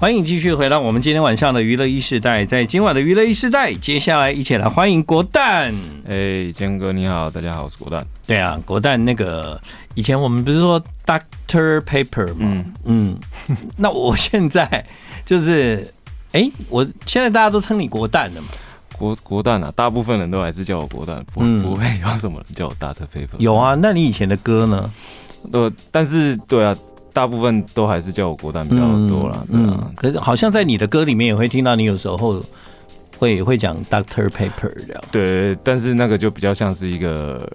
欢迎继续回到我们今天晚上的娱乐一世代，在今晚的娱乐一世代，接下来一起来欢迎国蛋。哎，坚哥你好，大家好，我是国蛋。对啊，国蛋那个以前我们不是说 Doctor Paper 吗？嗯嗯，那我现在就是，哎，我现在大家都称你国蛋了嘛？国国蛋啊，大部分人都还是叫我国蛋，不、嗯、不会有什么人叫我 Doctor Paper。有啊，那你以前的歌呢？呃，但是对啊。大部分都还是叫我国蛋比较多啦，嗯，啊、可是好像在你的歌里面也会听到你有时候会会讲 Doctor Paper 这样，对，但是那个就比较像是一个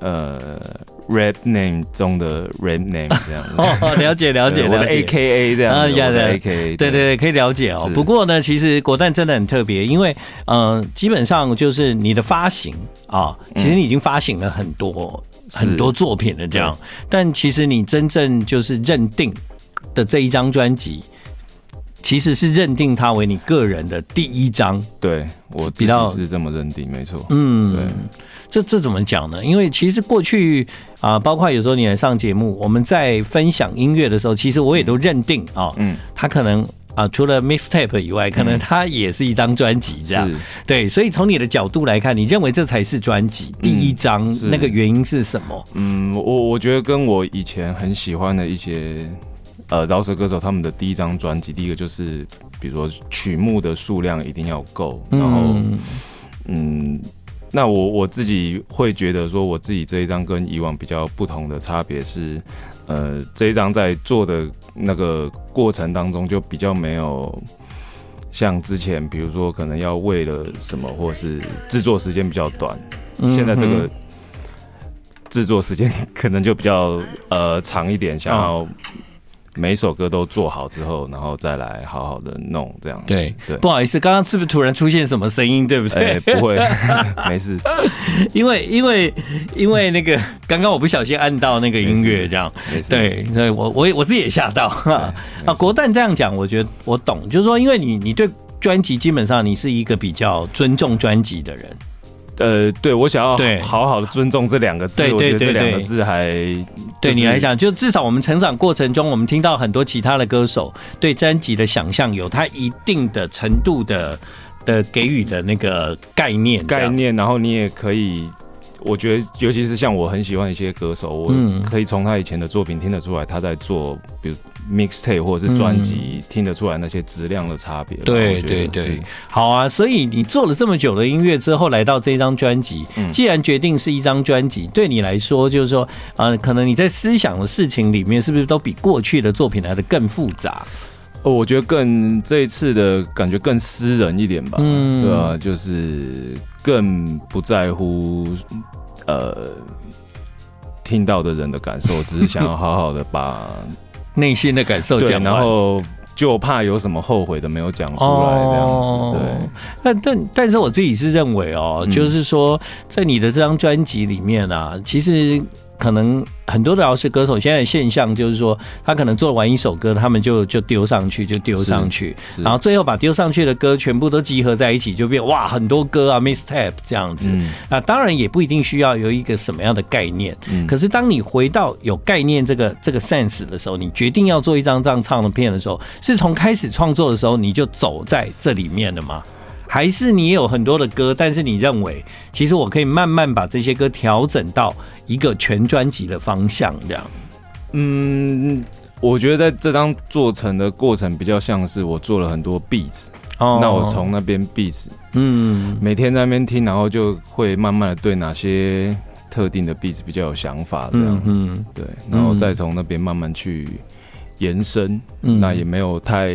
呃 rap name 中的 rap name 这样子。哦，了解了解了解，A K A 这样啊，呀，A K A，对对对，可以了解哦。不过呢，其实国蛋真的很特别，因为嗯、呃，基本上就是你的发行啊，其实你已经发行了很多。很多作品的这样，但其实你真正就是认定的这一张专辑，其实是认定它为你个人的第一张。对，我比较是这么认定，没错。嗯，对，这这怎么讲呢？因为其实过去啊，包括有时候你来上节目，我们在分享音乐的时候，其实我也都认定啊，嗯，他可能。啊，除了 mixtape 以外，可能它也是一张专辑这样。对，所以从你的角度来看，你认为这才是专辑第一张，那个原因是什么？嗯，我我觉得跟我以前很喜欢的一些呃饶舌歌手他们的第一张专辑，第一个就是比如说曲目的数量一定要够，然后嗯，那我我自己会觉得说，我自己这一张跟以往比较不同的差别是。呃，这一张在做的那个过程当中，就比较没有像之前，比如说可能要为了什么，或是制作时间比较短，现在这个制作时间 可能就比较呃长一点，想要。每一首歌都做好之后，然后再来好好的弄这样子。对对，不好意思，刚刚是不是突然出现什么声音？对不对？欸、不会，没事。因为因为因为那个刚刚我不小心按到那个音乐，这样。没事。对，所以我我我自己也吓到。啊，国蛋这样讲，我觉得我懂，就是说，因为你你对专辑基本上你是一个比较尊重专辑的人。呃，对，我想要好好的尊重这两个字，我觉得这两个字还对你来讲，就至少我们成长过程中，我们听到很多其他的歌手对专辑的想象有他一定的程度的的给予的那个概念概念，然后你也可以。我觉得，尤其是像我很喜欢一些歌手，我可以从他以前的作品听得出来，他在做比如 mixtape 或者是专辑，听得出来那些质量的差别。对对对，好啊。所以你做了这么久的音乐之后，来到这张专辑，既然决定是一张专辑，对你来说，就是说，呃，可能你在思想的事情里面，是不是都比过去的作品来的更复杂？哦，我觉得更这一次的感觉更私人一点吧。嗯，对啊，就是更不在乎。呃，听到的人的感受，只是想要好好的把内心的感受讲，然后就怕有什么后悔的没有讲出来这样子。对，但但但是我自己是认为哦，就是说，在你的这张专辑里面啊，其实。可能很多的饶舌歌手现在的现象就是说，他可能做完一首歌，他们就就丢上去，就丢上去，然后最后把丢上去的歌全部都集合在一起，就变哇很多歌啊，mistape 这样子。那当然也不一定需要有一个什么样的概念，可是当你回到有概念这个这个 sense 的时候，你决定要做一张这样唱的片的时候，是从开始创作的时候你就走在这里面的吗？还是你有很多的歌，但是你认为其实我可以慢慢把这些歌调整到一个全专辑的方向，这样？嗯，我觉得在这张做成的过程比较像是我做了很多 beats，哦，那我从那边 beats，嗯，每天在那边听，然后就会慢慢的对哪些特定的 beats 比较有想法，这样子，对，然后再从那边慢慢去延伸，那也没有太，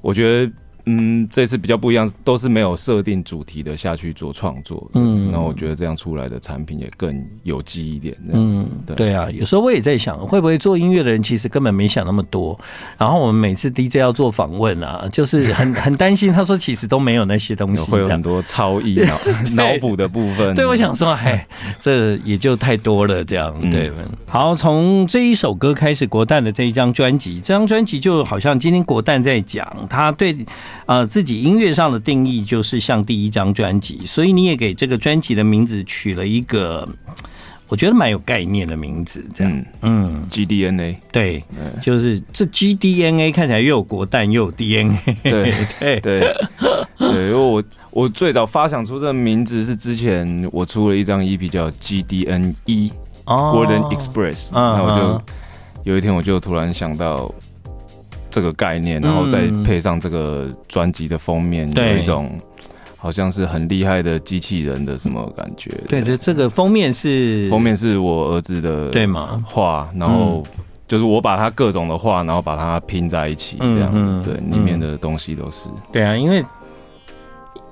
我觉得。嗯，这次比较不一样，都是没有设定主题的下去做创作。嗯，那我觉得这样出来的产品也更有机一点。嗯，对对啊，有时候我也在想，会不会做音乐的人其实根本没想那么多。然后我们每次 DJ 要做访问啊，就是很 很担心，他说其实都没有那些东西，会有很多超意 脑脑补的部分。对，我想说，哎，这也就太多了，这样对。好，从这一首歌开始，国蛋的这一张专辑，这张专辑就好像今天国蛋在讲，他对。呃，自己音乐上的定义就是像第一张专辑，所以你也给这个专辑的名字取了一个，我觉得蛮有概念的名字，这样，嗯，嗯，GDNA，对，就是这 GDNA 看起来又有国蛋又有 DNA，对 对。对。对，因为我我最早发想出这个名字是之前我出了一张 EP 叫 GDNE，哦，Golden Express，那我就有一天我就突然想到这个概念，然后再配上这个专辑的封面，有一种。好像是很厉害的机器人的什么感觉？对对，这个封面是封面是我儿子的对吗？画，然后就是我把他各种的画，然后把它拼在一起，这样对，里面的东西都是对啊，因为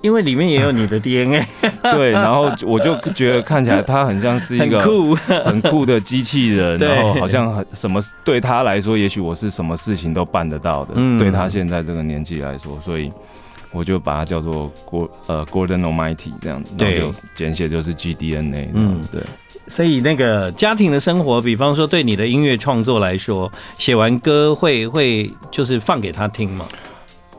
因为里面也有你的 DNA，对，然后我就觉得看起来他很像是一个很酷很酷的机器人，然后好像很什么对他来说，也许我是什么事情都办得到的，对他现在这个年纪来说，所以。我就把它叫做郭呃 Gordon Almighty 这样子，对，简写就是 GDNA。嗯，对。所以那个家庭的生活，比方说对你的音乐创作来说，写完歌会会就是放给他听吗？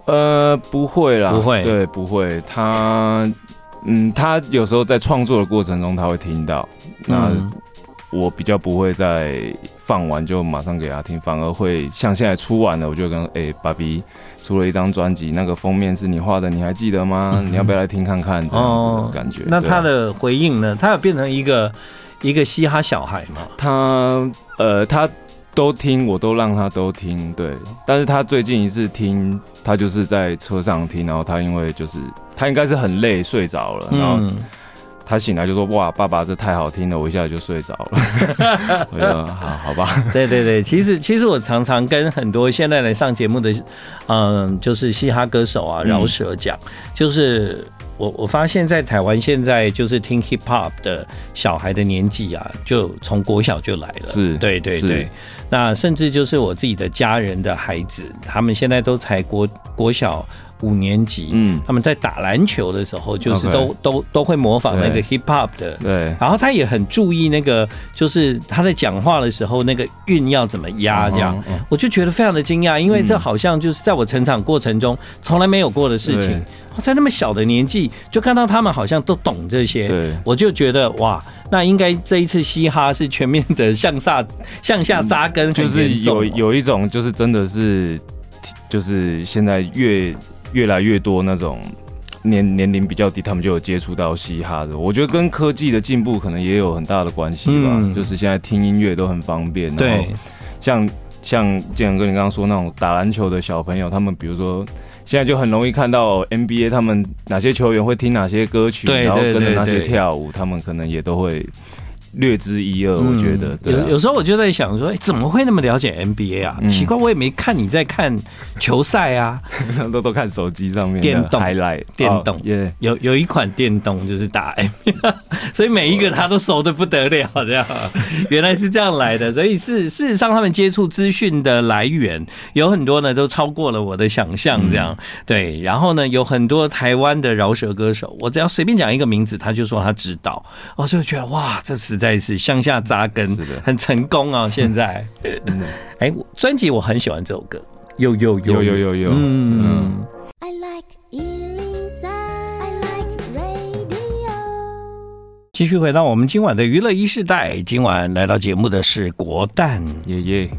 呃，不会啦，不会，对，不会。他嗯，他有时候在创作的过程中他会听到，那我比较不会在放完就马上给他听，反而会像现在出完了，我就跟哎，爸比。出了一张专辑，那个封面是你画的，你还记得吗？嗯、你要不要来听看看？这样子的感觉。哦、那他的回应呢？他有变成一个一个嘻哈小孩吗？他呃，他都听，我都让他都听。对，但是他最近一次听，他就是在车上听，然后他因为就是他应该是很累睡着了，然后。嗯他醒来就说：“哇，爸爸，这太好听了！”我一下就睡着了。我说：“好好吧。”对对对，其实其实我常常跟很多现在来上节目的，嗯，就是嘻哈歌手啊、饶舌讲，嗯、就是我我发现，在台湾现在就是听 hip hop 的小孩的年纪啊，就从国小就来了。是，对对对。那甚至就是我自己的家人的孩子，他们现在都才国国小。五年级，嗯，他们在打篮球的时候，就是都 Okay 都都会模仿那个 hip hop 的，对。然后他也很注意那个，就是他在讲话的时候，那个韵要怎么压，这样。Uh uh. 我就觉得非常的惊讶，因为这好像就是在我成长过程中从来没有过的事情。对在那么小的年纪，就看到他们好像都懂这些，对。我就觉得哇，那应该这一次嘻哈是全面的向下 向下扎根，就是有有一种就是真的是，就是现在越。越来越多那种年年龄比较低，他们就有接触到嘻哈的。我觉得跟科技的进步可能也有很大的关系吧。嗯、就是现在听音乐都很方便。对。然后像像建哥你刚刚说那种打篮球的小朋友，他们比如说现在就很容易看到 NBA，他们哪些球员会听哪些歌曲，然后跟着那些跳舞，他们可能也都会。略知一二，我觉得有有时候我就在想说，哎，怎么会那么了解 NBA 啊？奇怪，我也没看你在看球赛啊，都都看手机上面电动，highlight 电动，有有一款电动就是打 NBA，所以每一个他都熟的不得了，这样 原来是这样来的。所以事事实上，他们接触资讯的来源有很多呢，都超过了我的想象。这样对，然后呢，有很多台湾的饶舌歌手，我只要随便讲一个名字，他就说他知道，我就觉得哇，这是。再次向下扎根，是的，很成功啊！现在，哎，专辑我很喜欢这首歌，有有有。有有有，嗯。继续回到我们今晚的娱乐一世代，今晚来到节目的是国蛋。爷爷。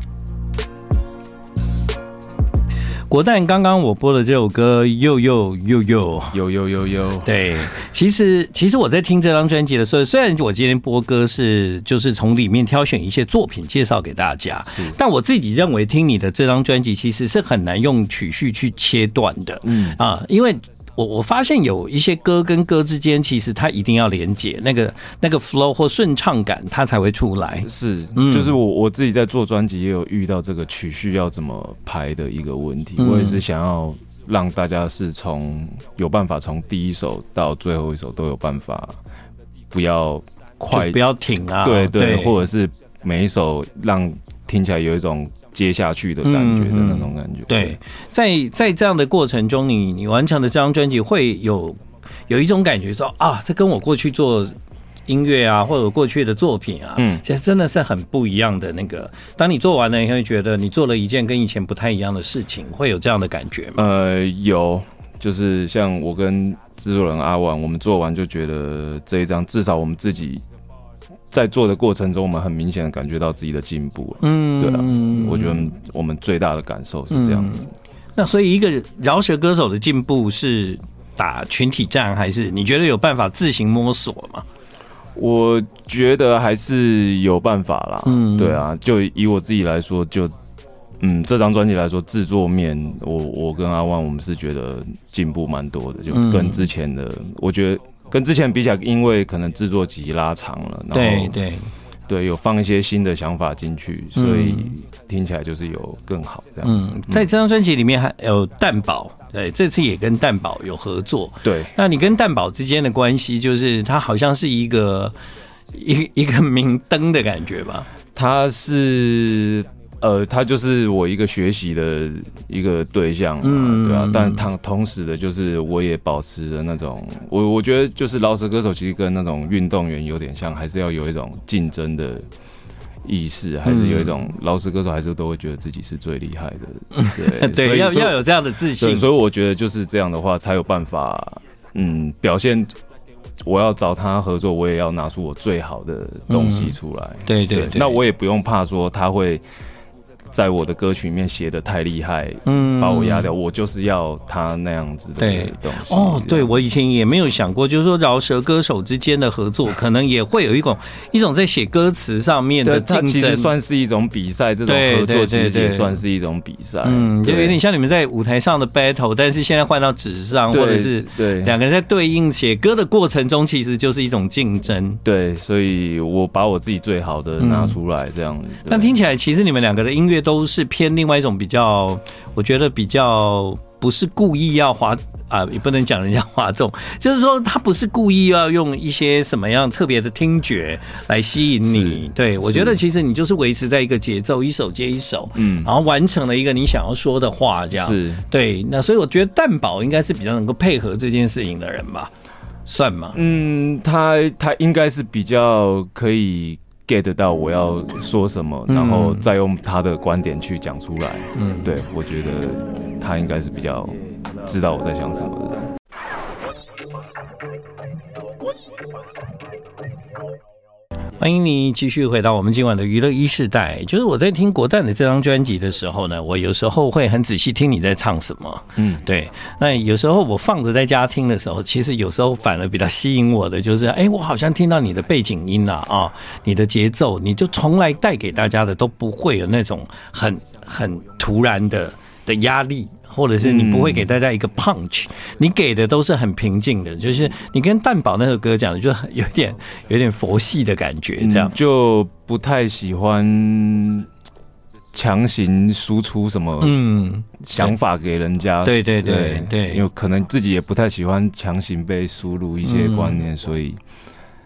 国蛋，刚刚我播的这首歌，又又又又又又又又，对，其实其实我在听这张专辑的时候，虽然我今天播歌是就是从里面挑选一些作品介绍给大家，但我自己认为听你的这张专辑其实是很难用曲序去切断的，嗯啊，因为。我我发现有一些歌跟歌之间，其实它一定要连接，那个那个 flow 或顺畅感，它才会出来。是，就是我我自己在做专辑也有遇到这个曲序要怎么排的一个问题。我也是想要让大家是从有办法从第一首到最后一首都有办法，不要快，不要停啊，对对，或者是每一首让听起来有一种。接下去的感觉的那种感觉，对，在在这样的过程中，你你完成的这张专辑会有有一种感觉说啊，这跟我过去做音乐啊，或者过去的作品啊，嗯，其实真的是很不一样的那个。当你做完了，你会觉得你做了一件跟以前不太一样的事情，会有这样的感觉吗？呃，有，就是像我跟制作人阿婉，我们做完就觉得这一张至少我们自己。在做的过程中，我们很明显的感觉到自己的进步。嗯，对啊，我觉得我们最大的感受是这样子。嗯、那所以，一个饶舌歌手的进步是打群体战，还是你觉得有办法自行摸索吗？我觉得还是有办法啦。嗯，对啊，就以我自己来说，就嗯，这张专辑来说，制作面，我我跟阿万，我们是觉得进步蛮多的，就跟之前的，嗯、我觉得。跟之前比起来，因为可能制作期拉长了，然后对对对，有放一些新的想法进去，所以听起来就是有更好这样子。嗯，在这张专辑里面还有蛋堡，对，这次也跟蛋堡有合作。对，那你跟蛋堡之间的关系，就是他好像是一个一一个明灯的感觉吧？他是。呃，他就是我一个学习的一个对象，嗯，对啊，但同同时的，就是我也保持着那种，我我觉得就是老舌歌手其实跟那种运动员有点像，还是要有一种竞争的意识，还是有一种饶舌歌手还是都会觉得自己是最厉害的，对对，要要有这样的自信，所以我觉得就是这样的话才有办法，嗯，表现。我要找他合作，我也要拿出我最好的东西出来，对对对，那我也不用怕说他会。在我的歌曲里面写的太厉害，嗯，把我压掉。我就是要他那样子的东西。对哦，对，我以前也没有想过，就是说饶舌歌手之间的合作，可能也会有一种一种在写歌词上面的竞争，其实算是一种比赛。这种合作其实也算是一种比赛，嗯，就有点像你们在舞台上的 battle，但是现在换到纸上，或者是对两个人在对应写歌的过程中，其实就是一种竞争。对，所以我把我自己最好的拿出来，这样子。那听起来，其实你们两个的音乐。都是偏另外一种比较，我觉得比较不是故意要滑啊，也不能讲人家哗众，就是说他不是故意要用一些什么样特别的听觉来吸引你。对，我觉得其实你就是维持在一个节奏，一首接一首，嗯，然后完成了一个你想要说的话，这样是对。那所以我觉得蛋宝应该是比较能够配合这件事情的人吧，算吗？嗯，他他应该是比较可以。Get 到我要说什么，然后再用他的观点去讲出来。嗯，对，我觉得他应该是比较知道我在想什么的人。欢迎你继续回到我们今晚的娱乐一世代。就是我在听国蛋的这张专辑的时候呢，我有时候会很仔细听你在唱什么。嗯，对。那有时候我放着在家听的时候，其实有时候反而比较吸引我的就是，哎，我好像听到你的背景音啊，啊，你的节奏，你就从来带给大家的都不会有那种很很突然的的压力。或者是你不会给大家一个 punch，你给的都是很平静的，就是你跟蛋堡那首歌讲的，就 有点有点佛系的感觉，这样就不太喜欢强行输出什么嗯想法给人家，对对对对，因为可能自己也不太喜欢强行被输入一些观念，所以。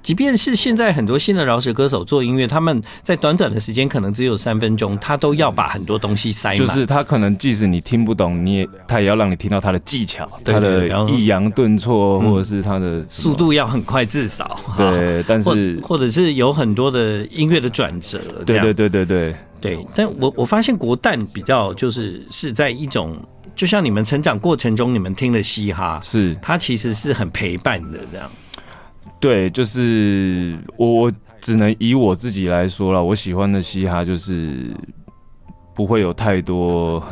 即便是现在很多新的饶舌歌手做音乐，他们在短短的时间可能只有三分钟，他都要把很多东西塞满。就是他可能即使你听不懂，你也他也要让你听到他的技巧，他的抑扬顿挫，或者是他的速度要很快，至少对。但是或者是有很多的音乐的转折。对对对对对对。但我我发现国蛋比较就是是在一种，就像你们成长过程中你们听的嘻哈，是它其实是很陪伴的这样。对，就是我，我只能以我自己来说了。我喜欢的嘻哈就是不会有太多，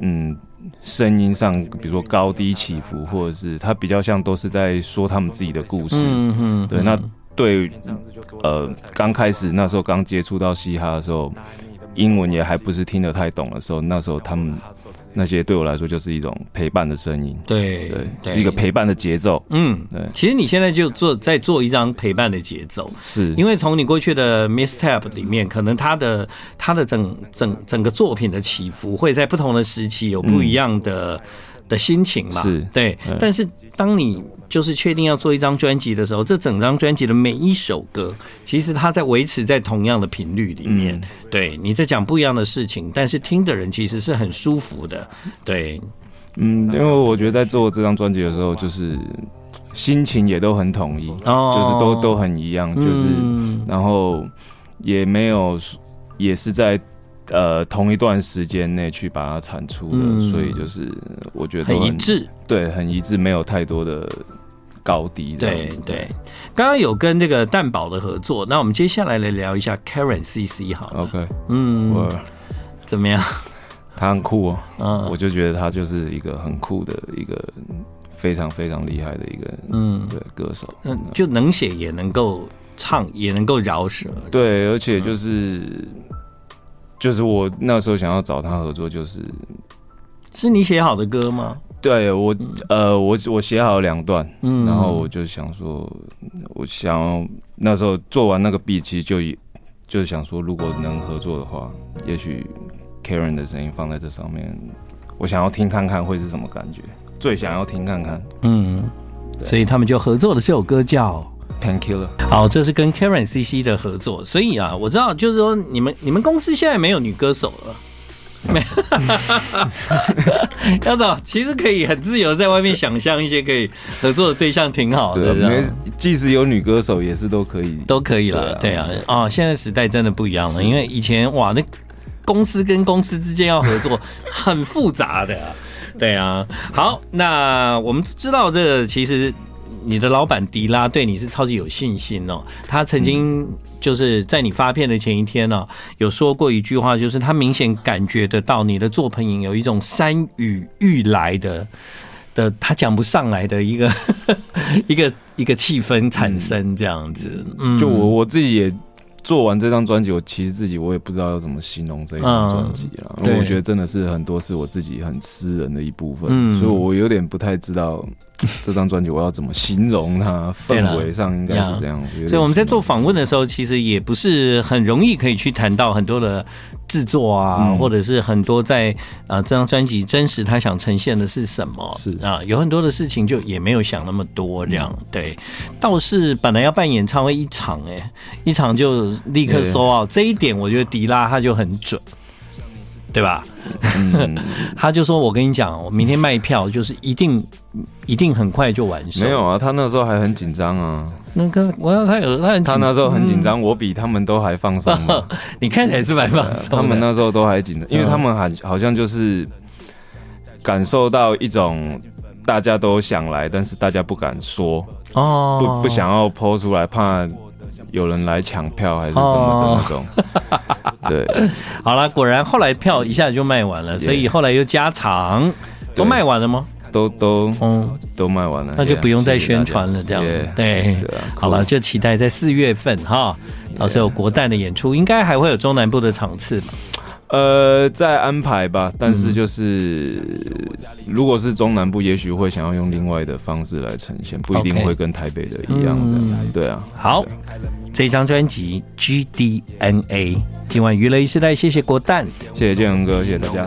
嗯，声音上，比如说高低起伏，或者是它比较像都是在说他们自己的故事。对，那对，呃，刚开始那时候刚接触到嘻哈的时候，英文也还不是听得太懂的时候，那时候他们。那些对我来说就是一种陪伴的声音，对对，是一个陪伴的节奏。嗯，对。其实你现在就做在做一张陪伴的节奏，是因为从你过去的 Misstep 里面，可能他的他的整整整个作品的起伏会在不同的时期有不一样的。的心情嘛，是对。但是当你就是确定要做一张专辑的时候，这整张专辑的每一首歌，其实它在维持在同样的频率里面。对，你在讲不一样的事情，但是听的人其实是很舒服的。对，嗯，因为我觉得在做这张专辑的时候，就是心情也都很统一，就是都都很一样，就是然后也没有，也是在。呃，同一段时间内去把它产出的，嗯、所以就是我觉得很，很一致，对，很一致，没有太多的高低。对对，刚刚有跟这个蛋宝的合作，那我们接下来来聊一下 Karen CC 好了。OK，嗯，我怎么样？他很酷哦，嗯，我就觉得他就是一个很酷的一个非常非常厉害的一个嗯，对歌手，嗯，就能写也能够唱，也能够饶舌。对，而且就是就是我那时候想要找他合作，就是是你写好的歌吗？对我，呃，我我写好了两段，嗯，然后我就想说，我想那时候做完那个 beat，其实就以就是想说，如果能合作的话，也许。Karen 的声音放在这上面，我想要听看看会是什么感觉，最想要听看看。嗯，所以他们就合作的这首歌叫《Painkiller》。好，这是跟 Karen CC 的合作。所以啊，我知道，就是说你们你们公司现在没有女歌手了，没。要走，其实可以很自由在外面想象一些可以合作的对象，挺好的。没，即使有女歌手，也是都可以，都可以了。对啊，啊，哦，现在时代真的不一样了，因为以前哇那。公司跟公司之间要合作，很复杂的，对啊。好，那我们知道这个，其实你的老板迪拉对你是超级有信心哦。他曾经就是在你发片的前一天呢，有说过一句话，就是他明显感觉得到你的作品有一种山雨欲来的的，他讲不上来的一个 一个一个气氛产生这样子。嗯，就我我自己也。做完这张专辑，我其实自己我也不知道要怎么形容这一张专辑了，因为我觉得真的是很多是我自己很私人的一部分，嗯、所以我有点不太知道 这张专辑我要怎么形容它，氛围上应该是这样。所以我们在做访问的时候，其实也不是很容易可以去谈到很多的制作啊，嗯、或者是很多在啊、呃、这张专辑真实他想呈现的是什么，是啊，有很多的事情就也没有想那么多这样。嗯、对，倒是本来要办演唱会一场、欸，哎，一场就。立刻收啊！这一点我觉得迪拉他就很准，对吧？嗯、他就说：“我跟你讲，我明天卖票就是一定一定很快就完售。”没有啊，他那时候还很紧张啊。那个我要他有他他那时候很紧张，嗯、我比他们都还放松。你看起来是蛮放松。他们那时候都还紧张，因为他们还好像就是感受到一种大家都想来，但是大家不敢说哦，不不想要 po 出来，怕。有人来抢票还是什么的那种，哦、对，好了，果然后来票一下子就卖完了所以后来又加场，都卖完了吗？都都嗯都卖完了，那就不用再宣传了，这样子。对。好了，就期待在四月份哈，到时候有国诞的演出，应该还会有中南部的场次吧。呃，再安排吧。但是就是，如果是中南部，也许会想要用另外的方式来呈现，不一定会跟台北的一样的。嗯、对啊，好，这张专辑 GDNA，今晚娱乐一时代，谢谢郭诞，谢谢建恒哥，谢谢大家。